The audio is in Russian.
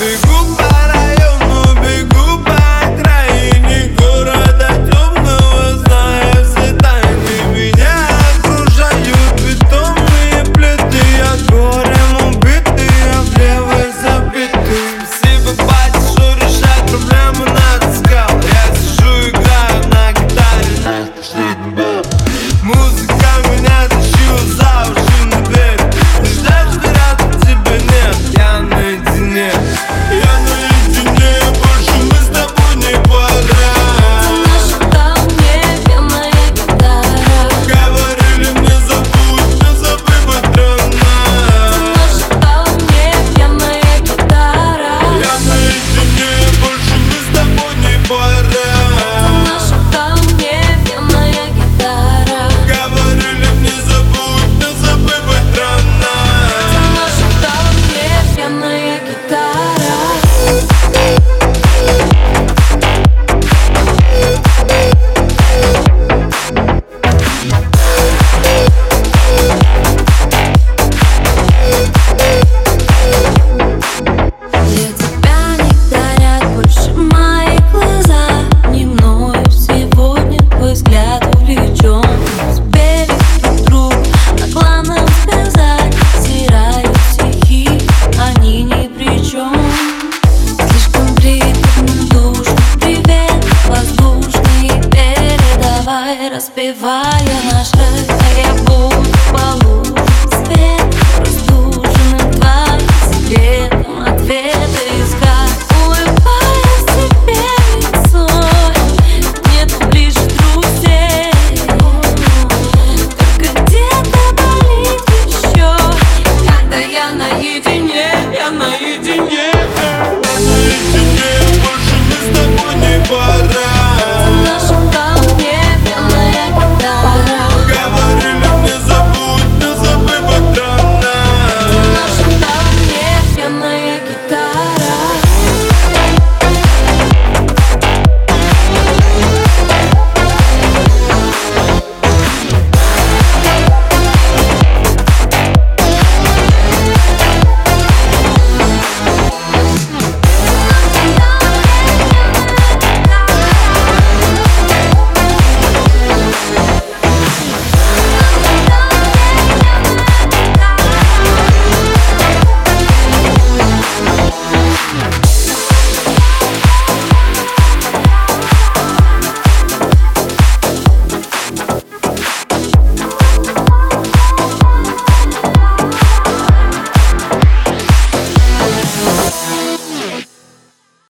бегу по району, бегу по окраине города темного, зная все тайны Меня окружают бетонные плиты, я горем убитый, я в левой забитый Все попадешь, решать проблемы надо скал, я сижу играю на гитаре Хай розбиває наш ритм